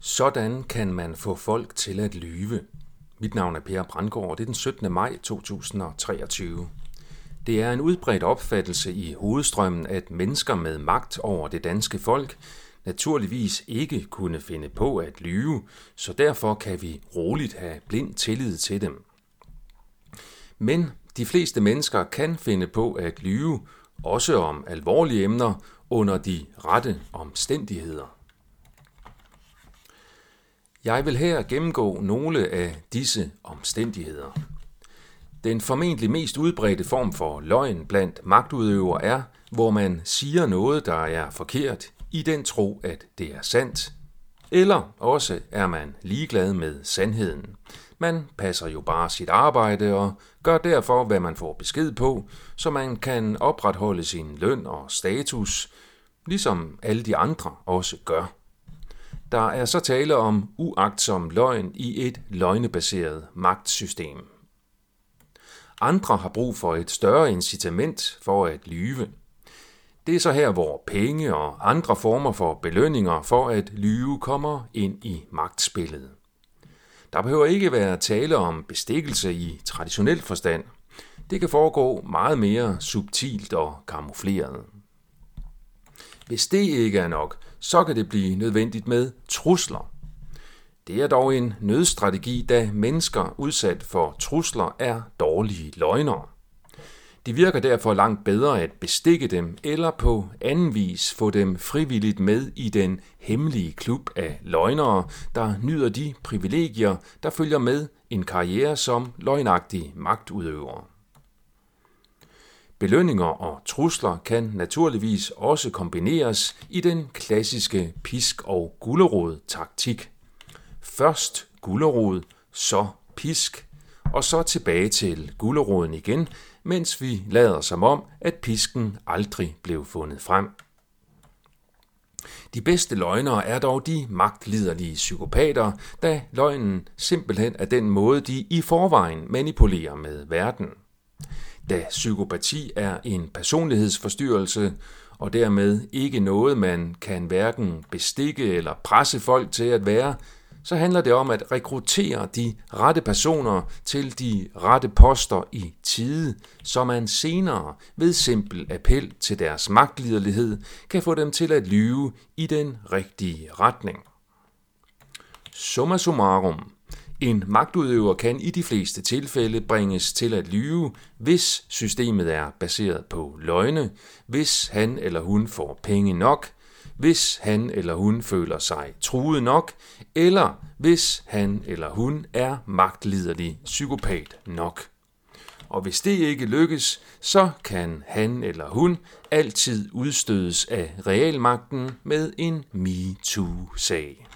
Sådan kan man få folk til at lyve. Mit navn er Per Brandgaard, og det er den 17. maj 2023. Det er en udbredt opfattelse i hovedstrømmen, at mennesker med magt over det danske folk naturligvis ikke kunne finde på at lyve, så derfor kan vi roligt have blind tillid til dem. Men de fleste mennesker kan finde på at lyve, også om alvorlige emner, under de rette omstændigheder. Jeg vil her gennemgå nogle af disse omstændigheder. Den formentlig mest udbredte form for løgn blandt magtudøvere er, hvor man siger noget, der er forkert, i den tro, at det er sandt. Eller også er man ligeglad med sandheden. Man passer jo bare sit arbejde og gør derfor, hvad man får besked på, så man kan opretholde sin løn og status, ligesom alle de andre også gør. Der er så tale om uagtsom løgn i et løgnebaseret magtsystem. Andre har brug for et større incitament for at lyve. Det er så her, hvor penge og andre former for belønninger for at lyve kommer ind i magtspillet. Der behøver ikke være tale om bestikkelse i traditionel forstand. Det kan foregå meget mere subtilt og kamufleret. Hvis det ikke er nok, så kan det blive nødvendigt med trusler. Det er dog en nødstrategi, da mennesker udsat for trusler er dårlige løgnere. Det virker derfor langt bedre at bestikke dem eller på anden vis få dem frivilligt med i den hemmelige klub af løgnere, der nyder de privilegier, der følger med en karriere som løgnagtig magtudøver. Belønninger og trusler kan naturligvis også kombineres i den klassiske pisk- og gulerod-taktik. Først gulerod, så pisk, og så tilbage til guleroden igen, mens vi lader som om, at pisken aldrig blev fundet frem. De bedste løgnere er dog de magtliderlige psykopater, da løgnen simpelthen er den måde, de i forvejen manipulerer med verden da psykopati er en personlighedsforstyrrelse, og dermed ikke noget, man kan hverken bestikke eller presse folk til at være, så handler det om at rekruttere de rette personer til de rette poster i tide, så man senere ved simpel appel til deres magtliderlighed kan få dem til at lyve i den rigtige retning. Summa summarum. En magtudøver kan i de fleste tilfælde bringes til at lyve, hvis systemet er baseret på løgne, hvis han eller hun får penge nok, hvis han eller hun føler sig truet nok, eller hvis han eller hun er magtliderlig psykopat nok. Og hvis det ikke lykkes, så kan han eller hun altid udstødes af realmagten med en MeToo-sag.